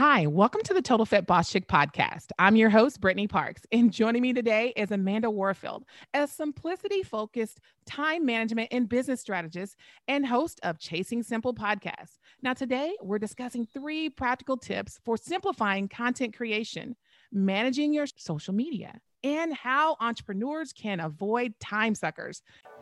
Hi, welcome to the Total Fit Boss Chick podcast. I'm your host, Brittany Parks, and joining me today is Amanda Warfield, a simplicity focused time management and business strategist and host of Chasing Simple podcast. Now, today we're discussing three practical tips for simplifying content creation, managing your social media, and how entrepreneurs can avoid time suckers.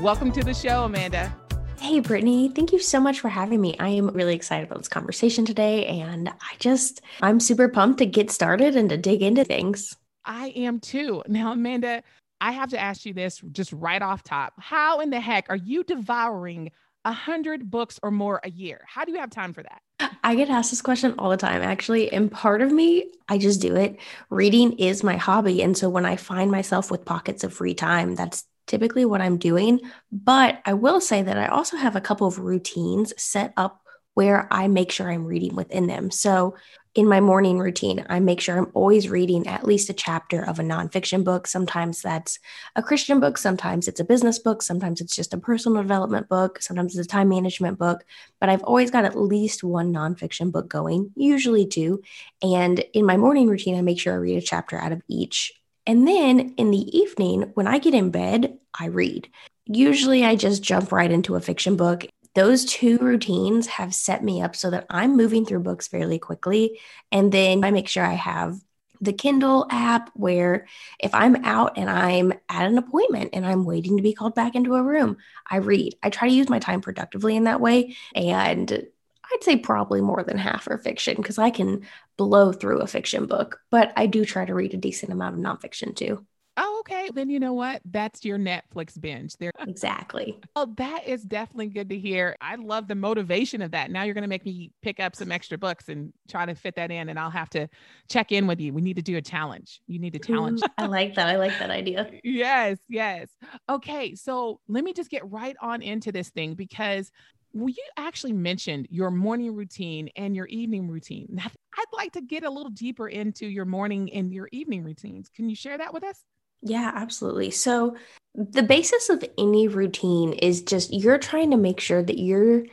Welcome to the show, Amanda. Hey, Brittany, thank you so much for having me. I am really excited about this conversation today. And I just, I'm super pumped to get started and to dig into things. I am too. Now, Amanda, I have to ask you this just right off top. How in the heck are you devouring a hundred books or more a year? How do you have time for that? I get asked this question all the time, actually. And part of me, I just do it. Reading is my hobby. And so when I find myself with pockets of free time, that's typically what I'm doing. But I will say that I also have a couple of routines set up where I make sure I'm reading within them. So in my morning routine, I make sure I'm always reading at least a chapter of a nonfiction book. Sometimes that's a Christian book, sometimes it's a business book, sometimes it's just a personal development book, sometimes it's a time management book. But I've always got at least one nonfiction book going, usually two. And in my morning routine, I make sure I read a chapter out of each and then in the evening, when I get in bed, I read. Usually I just jump right into a fiction book. Those two routines have set me up so that I'm moving through books fairly quickly. And then I make sure I have the Kindle app where if I'm out and I'm at an appointment and I'm waiting to be called back into a room, I read. I try to use my time productively in that way. And I'd say probably more than half are fiction because I can blow through a fiction book, but I do try to read a decent amount of nonfiction too. Okay. Then you know what? That's your Netflix binge. There. Exactly. Oh, that is definitely good to hear. I love the motivation of that. Now you're going to make me pick up some extra books and try to fit that in, and I'll have to check in with you. We need to do a challenge. You need a mm, challenge. I like that. I like that idea. yes, yes. Okay, so let me just get right on into this thing because well, you actually mentioned your morning routine and your evening routine. I'd like to get a little deeper into your morning and your evening routines. Can you share that with us? Yeah, absolutely. So, the basis of any routine is just you're trying to make sure that you're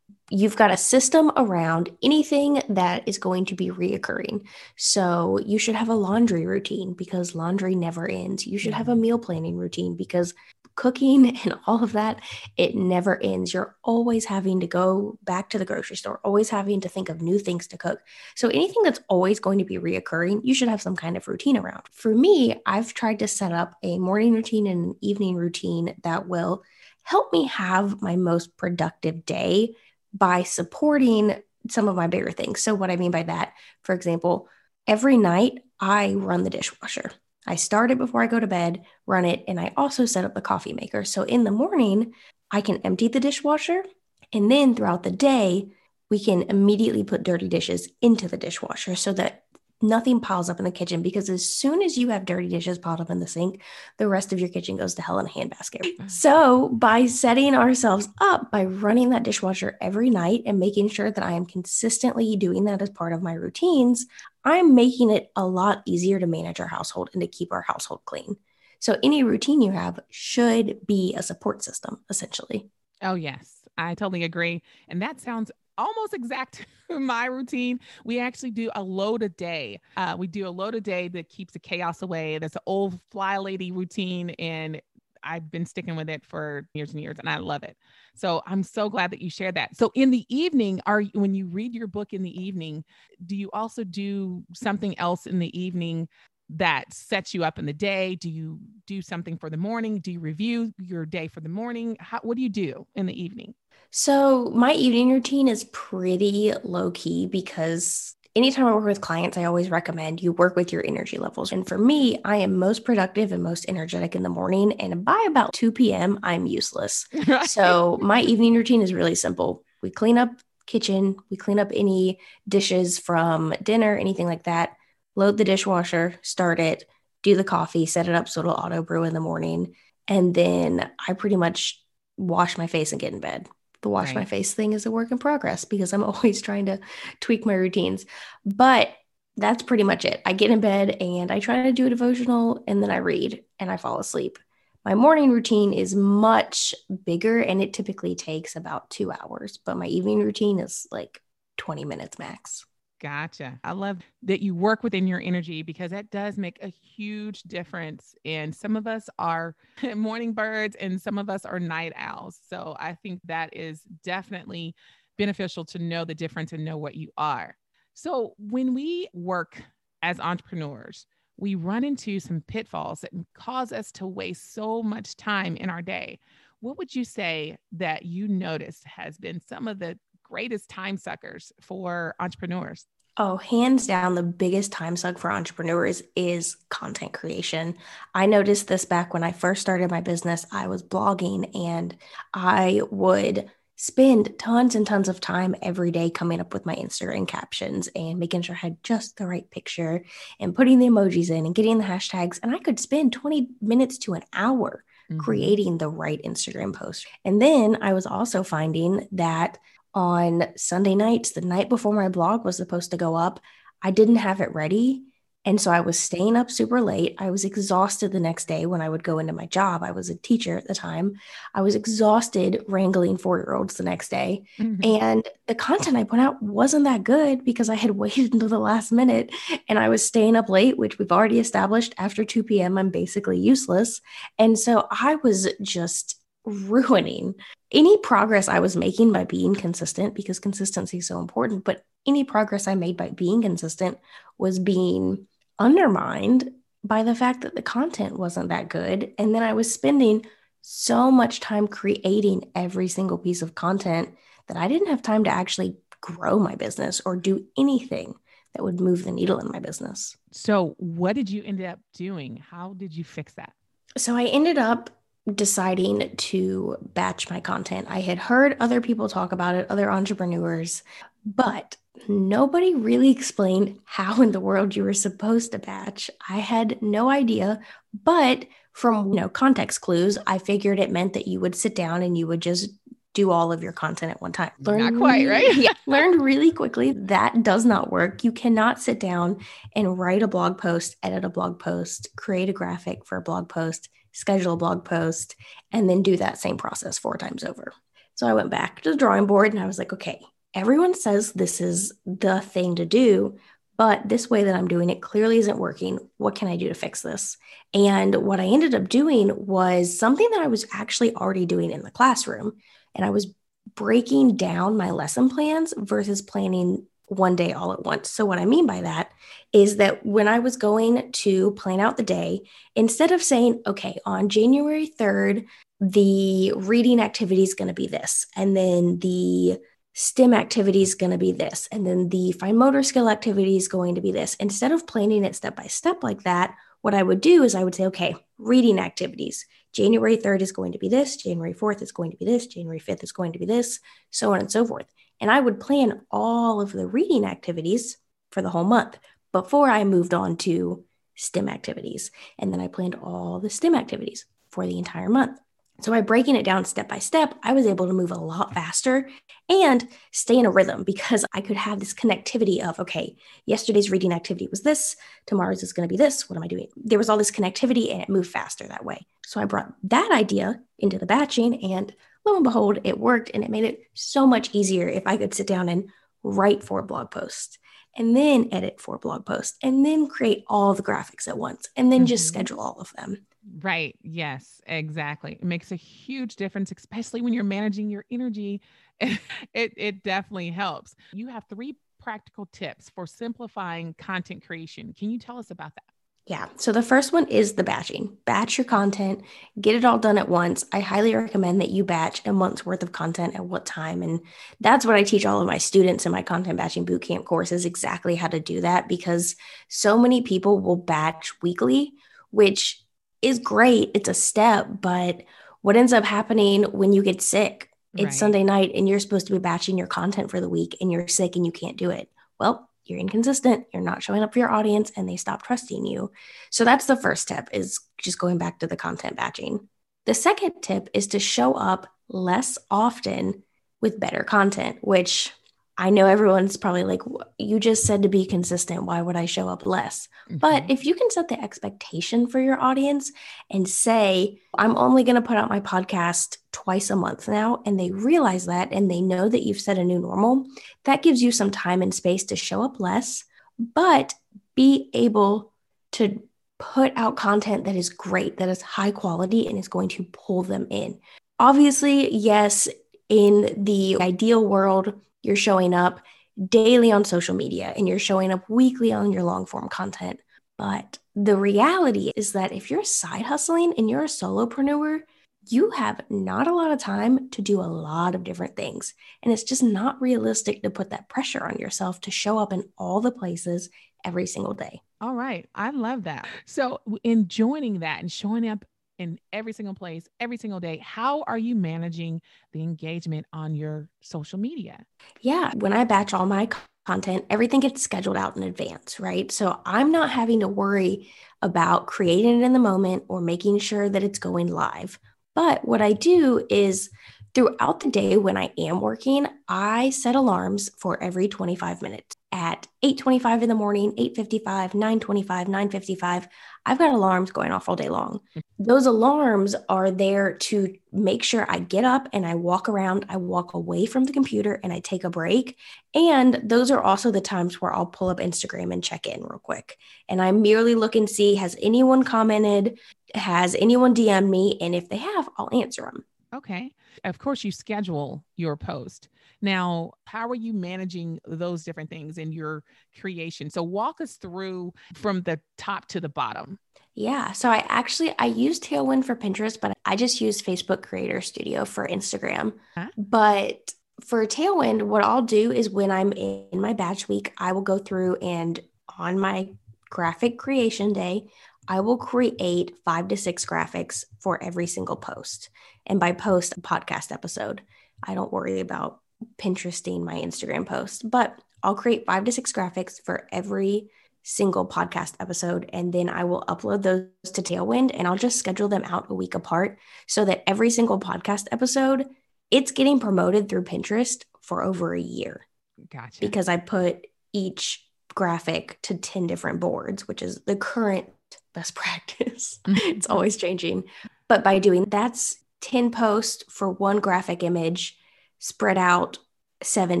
you've got a system around anything that is going to be reoccurring. So, you should have a laundry routine because laundry never ends. You should have a mm-hmm. meal planning routine because cooking and all of that, it never ends. You're always having to go back to the grocery store, always having to think of new things to cook. So anything that's always going to be reoccurring, you should have some kind of routine around. For me, I've tried to set up a morning routine and an evening routine that will help me have my most productive day by supporting some of my bigger things. So, what I mean by that, for example, every night I run the dishwasher. I start it before I go to bed, run it, and I also set up the coffee maker. So in the morning, I can empty the dishwasher. And then throughout the day, we can immediately put dirty dishes into the dishwasher so that nothing piles up in the kitchen because as soon as you have dirty dishes piled up in the sink, the rest of your kitchen goes to hell in a handbasket. Mm. So, by setting ourselves up by running that dishwasher every night and making sure that I am consistently doing that as part of my routines, I'm making it a lot easier to manage our household and to keep our household clean. So, any routine you have should be a support system, essentially. Oh, yes, I totally agree. And that sounds almost exact my routine. We actually do a load a day. Uh, we do a load a day that keeps the chaos away. That's an old fly lady routine. And I've been sticking with it for years and years and I love it. So I'm so glad that you shared that. So in the evening, are when you read your book in the evening, do you also do something else in the evening that sets you up in the day? Do you do something for the morning? Do you review your day for the morning? How, what do you do in the evening? So, my evening routine is pretty low key because anytime I work with clients, I always recommend you work with your energy levels. And for me, I am most productive and most energetic in the morning. And by about 2 p.m., I'm useless. Right. So, my evening routine is really simple. We clean up kitchen, we clean up any dishes from dinner, anything like that load the dishwasher, start it, do the coffee, set it up so it'll auto brew in the morning. And then I pretty much wash my face and get in bed. The wash right. my face thing is a work in progress because I'm always trying to tweak my routines. But that's pretty much it. I get in bed and I try to do a devotional and then I read and I fall asleep. My morning routine is much bigger and it typically takes about two hours, but my evening routine is like 20 minutes max. Gotcha. I love that you work within your energy because that does make a huge difference. And some of us are morning birds and some of us are night owls. So I think that is definitely beneficial to know the difference and know what you are. So when we work as entrepreneurs, we run into some pitfalls that cause us to waste so much time in our day. What would you say that you noticed has been some of the greatest time suckers for entrepreneurs? Oh, hands down, the biggest time suck for entrepreneurs is content creation. I noticed this back when I first started my business. I was blogging and I would spend tons and tons of time every day coming up with my Instagram captions and making sure I had just the right picture and putting the emojis in and getting the hashtags. And I could spend 20 minutes to an hour mm-hmm. creating the right Instagram post. And then I was also finding that on Sunday nights, the night before my blog was supposed to go up. I didn't have it ready. And so I was staying up super late. I was exhausted the next day when I would go into my job. I was a teacher at the time. I was exhausted wrangling four year olds the next day. Mm-hmm. And the content I put out wasn't that good because I had waited until the last minute and I was staying up late, which we've already established after 2 p.m. I'm basically useless. And so I was just ruining any progress I was making by being consistent because consistency is so important. But any progress I made by being consistent was being undermined by the fact that the content wasn't that good. And then I was spending so much time creating every single piece of content that I didn't have time to actually grow my business or do anything that would move the needle in my business. So, what did you end up doing? How did you fix that? So, I ended up deciding to batch my content. I had heard other people talk about it, other entrepreneurs, but nobody really explained how in the world you were supposed to batch. I had no idea, but from you know context clues, I figured it meant that you would sit down and you would just do all of your content at one time. Learn not quite, right? yeah, learned really quickly that does not work. You cannot sit down and write a blog post, edit a blog post, create a graphic for a blog post, schedule a blog post, and then do that same process four times over. So I went back to the drawing board and I was like, okay, everyone says this is the thing to do, but this way that I'm doing it clearly isn't working. What can I do to fix this? And what I ended up doing was something that I was actually already doing in the classroom. And I was breaking down my lesson plans versus planning one day all at once. So, what I mean by that is that when I was going to plan out the day, instead of saying, okay, on January 3rd, the reading activity is going to be this, and then the STEM activity is going to be this, and then the fine motor skill activity is going to be this. Instead of planning it step by step like that, what I would do is I would say, okay, reading activities. January 3rd is going to be this, January 4th is going to be this, January 5th is going to be this, so on and so forth. And I would plan all of the reading activities for the whole month before I moved on to STEM activities. And then I planned all the STEM activities for the entire month. So by breaking it down step by step, I was able to move a lot faster and stay in a rhythm because I could have this connectivity of, okay, yesterday's reading activity was this, tomorrow's is going to be this. What am I doing? There was all this connectivity and it moved faster that way. So I brought that idea into the batching and lo and behold, it worked and it made it so much easier if I could sit down and write four blog posts and then edit four blog posts and then create all the graphics at once and then mm-hmm. just schedule all of them. Right. Yes, exactly. It makes a huge difference, especially when you're managing your energy. it, it definitely helps. You have three practical tips for simplifying content creation. Can you tell us about that? Yeah. So the first one is the batching. Batch your content, get it all done at once. I highly recommend that you batch a month's worth of content at what time. And that's what I teach all of my students in my content batching bootcamp course is exactly how to do that because so many people will batch weekly, which is great. It's a step, but what ends up happening when you get sick? It's right. Sunday night and you're supposed to be batching your content for the week and you're sick and you can't do it. Well, you're inconsistent you're not showing up for your audience and they stop trusting you so that's the first tip is just going back to the content batching the second tip is to show up less often with better content which I know everyone's probably like, you just said to be consistent. Why would I show up less? Mm-hmm. But if you can set the expectation for your audience and say, I'm only going to put out my podcast twice a month now, and they realize that and they know that you've set a new normal, that gives you some time and space to show up less, but be able to put out content that is great, that is high quality, and is going to pull them in. Obviously, yes, in the ideal world, you're showing up daily on social media and you're showing up weekly on your long form content. But the reality is that if you're side hustling and you're a solopreneur, you have not a lot of time to do a lot of different things. And it's just not realistic to put that pressure on yourself to show up in all the places every single day. All right. I love that. So, in joining that and showing up in every single place, every single day. How are you managing the engagement on your social media? Yeah, when I batch all my content, everything gets scheduled out in advance, right? So I'm not having to worry about creating it in the moment or making sure that it's going live. But what I do is throughout the day when I am working, I set alarms for every 25 minutes at 8:25 in the morning, 8:55, 9:25, 9:55. I've got alarms going off all day long. Mm-hmm. Those alarms are there to make sure I get up and I walk around, I walk away from the computer and I take a break. And those are also the times where I'll pull up Instagram and check in real quick. And I merely look and see has anyone commented, has anyone DM'd me, and if they have, I'll answer them. Okay. Of course, you schedule your post. Now, how are you managing those different things in your creation? So walk us through from the top to the bottom. Yeah. So I actually I use Tailwind for Pinterest, but I just use Facebook Creator Studio for Instagram. Huh? But for Tailwind, what I'll do is when I'm in my batch week, I will go through and on my graphic creation day, I will create five to six graphics for every single post. And by post, podcast episode. I don't worry about Pinteresting my Instagram post, but I'll create five to six graphics for every single podcast episode. And then I will upload those to Tailwind and I'll just schedule them out a week apart so that every single podcast episode, it's getting promoted through Pinterest for over a year. Gotcha. Because I put each graphic to 10 different boards, which is the current best practice. Mm-hmm. it's always changing. But by doing that's 10 posts for one graphic image spread out seven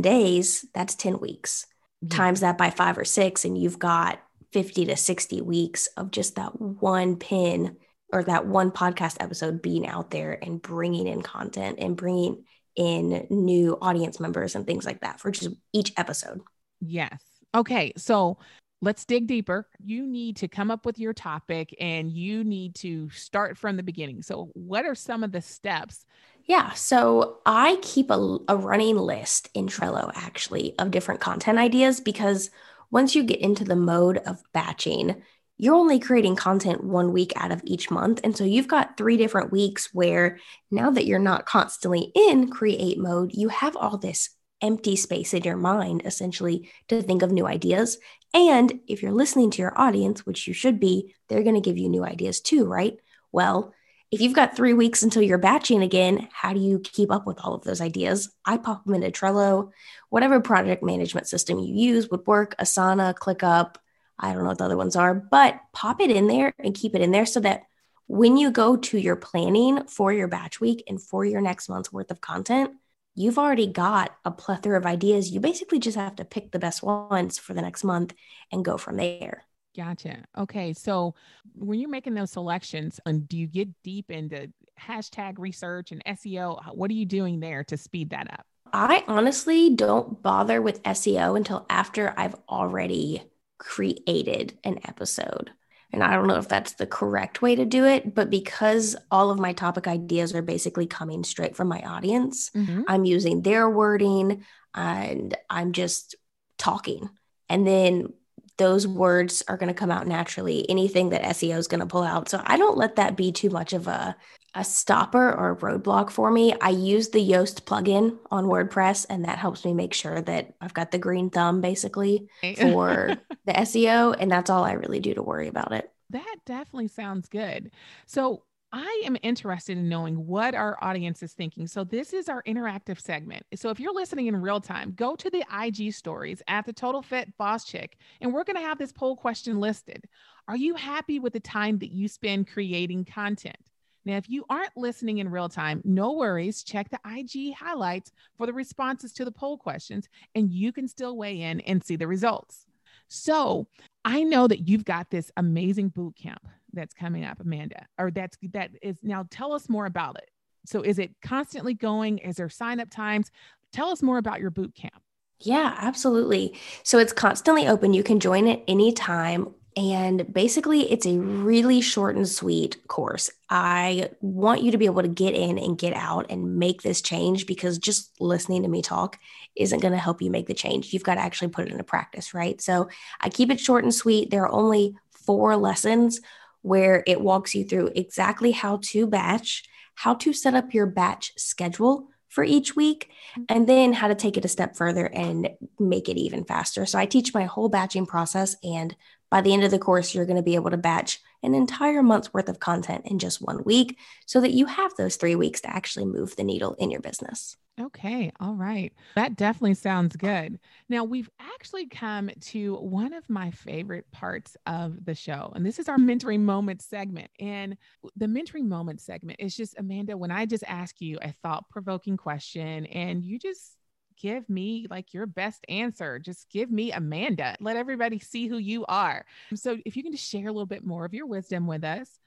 days, that's 10 weeks. Mm-hmm. Times that by five or six, and you've got 50 to 60 weeks of just that one pin or that one podcast episode being out there and bringing in content and bringing in new audience members and things like that for just each episode. Yes. Okay. So let's dig deeper. You need to come up with your topic and you need to start from the beginning. So, what are some of the steps? Yeah. So, I keep a, a running list in Trello actually of different content ideas because once you get into the mode of batching, you're only creating content one week out of each month. And so you've got three different weeks where now that you're not constantly in create mode, you have all this empty space in your mind essentially to think of new ideas. And if you're listening to your audience, which you should be, they're going to give you new ideas too, right? Well, if you've got three weeks until you're batching again, how do you keep up with all of those ideas? I pop them into Trello, whatever project management system you use would work, Asana, ClickUp. I don't know what the other ones are, but pop it in there and keep it in there so that when you go to your planning for your batch week and for your next month's worth of content, you've already got a plethora of ideas. You basically just have to pick the best ones for the next month and go from there. Gotcha. Okay. So when you're making those selections, and do you get deep into hashtag research and SEO? What are you doing there to speed that up? I honestly don't bother with SEO until after I've already created an episode. And I don't know if that's the correct way to do it, but because all of my topic ideas are basically coming straight from my audience, mm-hmm. I'm using their wording and I'm just talking. And then those words are going to come out naturally. Anything that SEO is going to pull out. So I don't let that be too much of a, a stopper or a roadblock for me. I use the Yoast plugin on WordPress, and that helps me make sure that I've got the green thumb basically for the SEO. And that's all I really do to worry about it. That definitely sounds good. So I am interested in knowing what our audience is thinking. So, this is our interactive segment. So, if you're listening in real time, go to the IG stories at the Total Fit Boss Chick, and we're going to have this poll question listed. Are you happy with the time that you spend creating content? Now, if you aren't listening in real time, no worries. Check the IG highlights for the responses to the poll questions, and you can still weigh in and see the results. So, I know that you've got this amazing boot camp that's coming up, Amanda, or that's that is now tell us more about it. So is it constantly going? Is there sign up times? Tell us more about your boot camp. Yeah, absolutely. So it's constantly open. You can join at any time. And basically, it's a really short and sweet course. I want you to be able to get in and get out and make this change because just listening to me talk isn't going to help you make the change. You've got to actually put it into practice, right? So I keep it short and sweet. There are only four lessons where it walks you through exactly how to batch, how to set up your batch schedule for each week, and then how to take it a step further and make it even faster. So I teach my whole batching process. And by the end of the course, you're going to be able to batch an entire month's worth of content in just one week so that you have those three weeks to actually move the needle in your business. Okay. All right. That definitely sounds good. Now, we've actually come to one of my favorite parts of the show, and this is our mentoring moment segment. And the mentoring moment segment is just, Amanda, when I just ask you a thought provoking question and you just give me like your best answer, just give me Amanda. Let everybody see who you are. So, if you can just share a little bit more of your wisdom with us.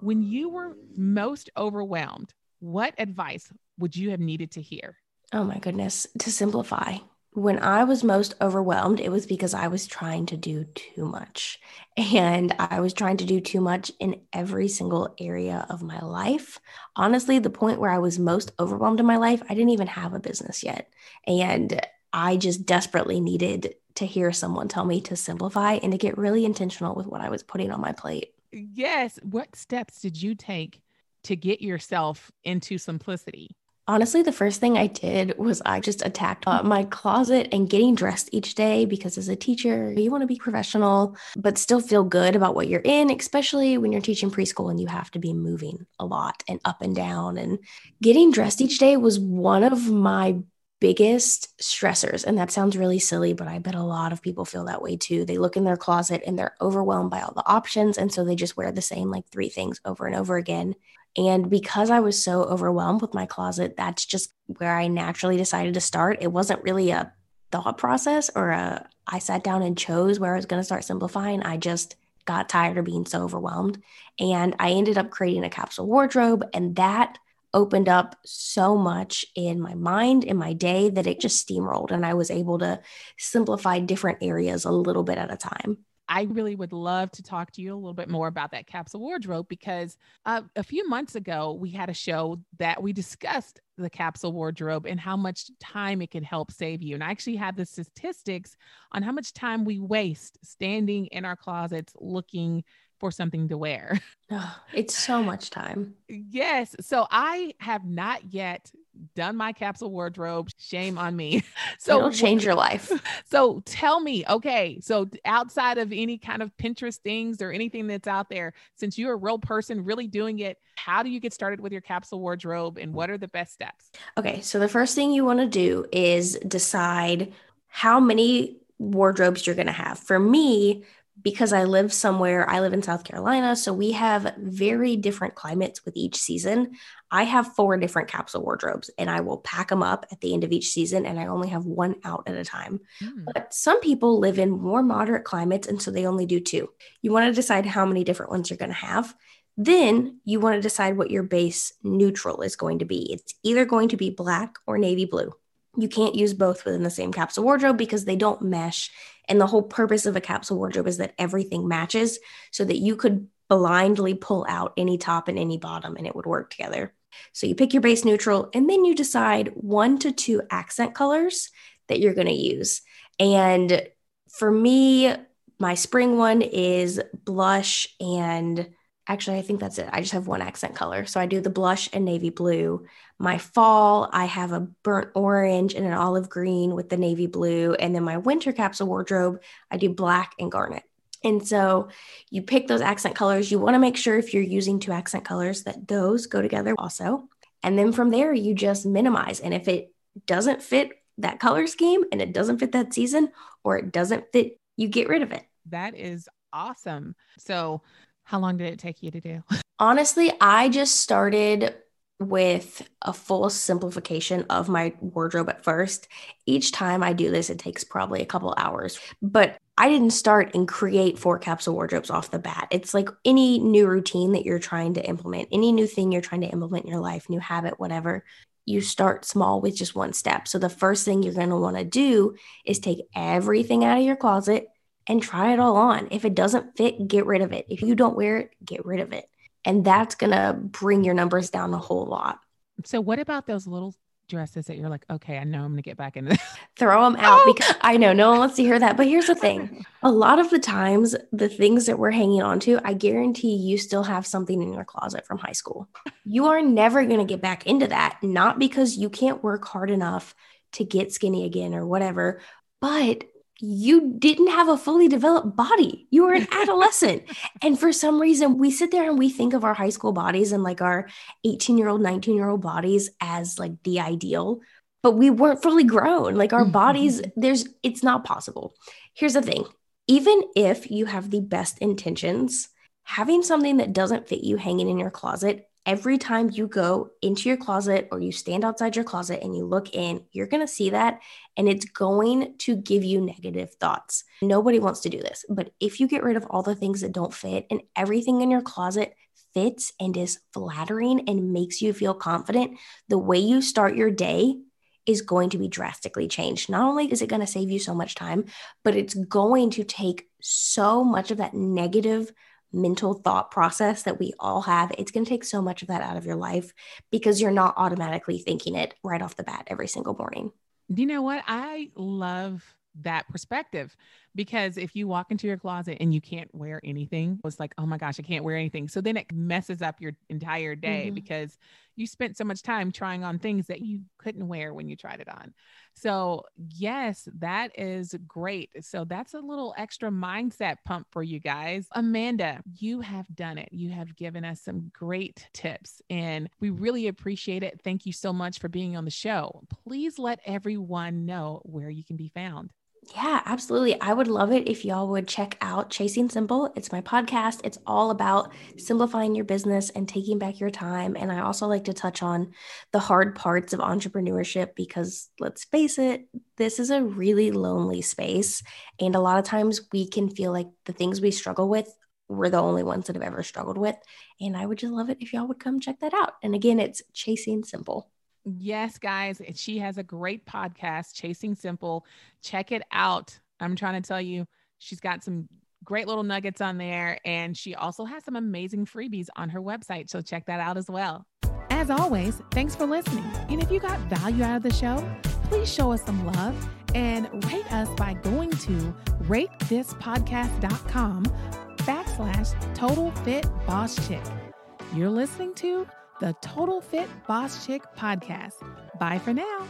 When you were most overwhelmed, what advice would you have needed to hear? Oh my goodness, to simplify. When I was most overwhelmed, it was because I was trying to do too much. And I was trying to do too much in every single area of my life. Honestly, the point where I was most overwhelmed in my life, I didn't even have a business yet. And I just desperately needed to hear someone tell me to simplify and to get really intentional with what I was putting on my plate. Yes. What steps did you take to get yourself into simplicity? Honestly, the first thing I did was I just attacked uh, my closet and getting dressed each day because as a teacher, you want to be professional, but still feel good about what you're in, especially when you're teaching preschool and you have to be moving a lot and up and down. And getting dressed each day was one of my biggest stressors. And that sounds really silly, but I bet a lot of people feel that way too. They look in their closet and they're overwhelmed by all the options. And so they just wear the same like three things over and over again. And because I was so overwhelmed with my closet, that's just where I naturally decided to start. It wasn't really a thought process or a I sat down and chose where I was going to start simplifying. I just got tired of being so overwhelmed. And I ended up creating a capsule wardrobe. And that opened up so much in my mind, in my day, that it just steamrolled. And I was able to simplify different areas a little bit at a time. I really would love to talk to you a little bit more about that capsule wardrobe because uh, a few months ago, we had a show that we discussed the capsule wardrobe and how much time it can help save you. And I actually had the statistics on how much time we waste standing in our closets looking for something to wear. Oh, it's so much time. Yes. So I have not yet done my capsule wardrobe. Shame on me. So it'll change your life. So tell me, okay, so outside of any kind of Pinterest things or anything that's out there, since you're a real person really doing it, how do you get started with your capsule wardrobe and what are the best steps? Okay. So the first thing you want to do is decide how many wardrobes you're going to have. For me, because I live somewhere, I live in South Carolina, so we have very different climates with each season. I have four different capsule wardrobes and I will pack them up at the end of each season and I only have one out at a time. Mm. But some people live in more moderate climates and so they only do two. You want to decide how many different ones you're going to have. Then you want to decide what your base neutral is going to be. It's either going to be black or navy blue. You can't use both within the same capsule wardrobe because they don't mesh. And the whole purpose of a capsule wardrobe is that everything matches so that you could blindly pull out any top and any bottom and it would work together. So you pick your base neutral and then you decide one to two accent colors that you're going to use. And for me, my spring one is blush and actually, I think that's it. I just have one accent color. So I do the blush and navy blue. My fall, I have a burnt orange and an olive green with the navy blue. And then my winter capsule wardrobe, I do black and garnet. And so you pick those accent colors. You want to make sure if you're using two accent colors that those go together also. And then from there, you just minimize. And if it doesn't fit that color scheme and it doesn't fit that season or it doesn't fit, you get rid of it. That is awesome. So how long did it take you to do? Honestly, I just started with a full simplification of my wardrobe at first. Each time I do this, it takes probably a couple hours, but I didn't start and create four capsule wardrobes off the bat. It's like any new routine that you're trying to implement, any new thing you're trying to implement in your life, new habit, whatever. You start small with just one step. So the first thing you're going to want to do is take everything out of your closet and try it all on. If it doesn't fit, get rid of it. If you don't wear it, get rid of it. And that's going to bring your numbers down a whole lot. So, what about those little dresses that you're like, okay, I know I'm going to get back into this? Throw them out oh. because I know no one wants to hear that. But here's the thing a lot of the times, the things that we're hanging on to, I guarantee you still have something in your closet from high school. You are never going to get back into that, not because you can't work hard enough to get skinny again or whatever, but you didn't have a fully developed body. You were an adolescent. and for some reason, we sit there and we think of our high school bodies and like our 18 year old, 19 year old bodies as like the ideal, but we weren't fully grown. Like our bodies, there's, it's not possible. Here's the thing even if you have the best intentions, having something that doesn't fit you hanging in your closet every time you go into your closet or you stand outside your closet and you look in, you're going to see that and it's going to give you negative thoughts. Nobody wants to do this, but if you get rid of all the things that don't fit and everything in your closet fits and is flattering and makes you feel confident, the way you start your day is going to be drastically changed. Not only is it going to save you so much time, but it's going to take so much of that negative mental thought process that we all have, it's going to take so much of that out of your life because you're not automatically thinking it right off the bat every single morning. Do you know what? I love that perspective because if you walk into your closet and you can't wear anything, it's like, oh my gosh, I can't wear anything. So then it messes up your entire day mm-hmm. because you spent so much time trying on things that you couldn't wear when you tried it on. So, yes, that is great. So, that's a little extra mindset pump for you guys. Amanda, you have done it. You have given us some great tips and we really appreciate it. Thank you so much for being on the show. Please let everyone know where you can be found. Yeah, absolutely. I would love it if y'all would check out Chasing Simple. It's my podcast. It's all about simplifying your business and taking back your time. And I also like to touch on the hard parts of entrepreneurship because let's face it, this is a really lonely space. And a lot of times we can feel like the things we struggle with, we're the only ones that have ever struggled with. And I would just love it if y'all would come check that out. And again, it's Chasing Simple. Yes, guys, she has a great podcast, Chasing Simple. Check it out. I'm trying to tell you, she's got some great little nuggets on there, and she also has some amazing freebies on her website. So check that out as well. As always, thanks for listening. And if you got value out of the show, please show us some love and rate us by going to ratethispodcast.com backslash total fit boss chick. You're listening to the Total Fit Boss Chick podcast. Bye for now.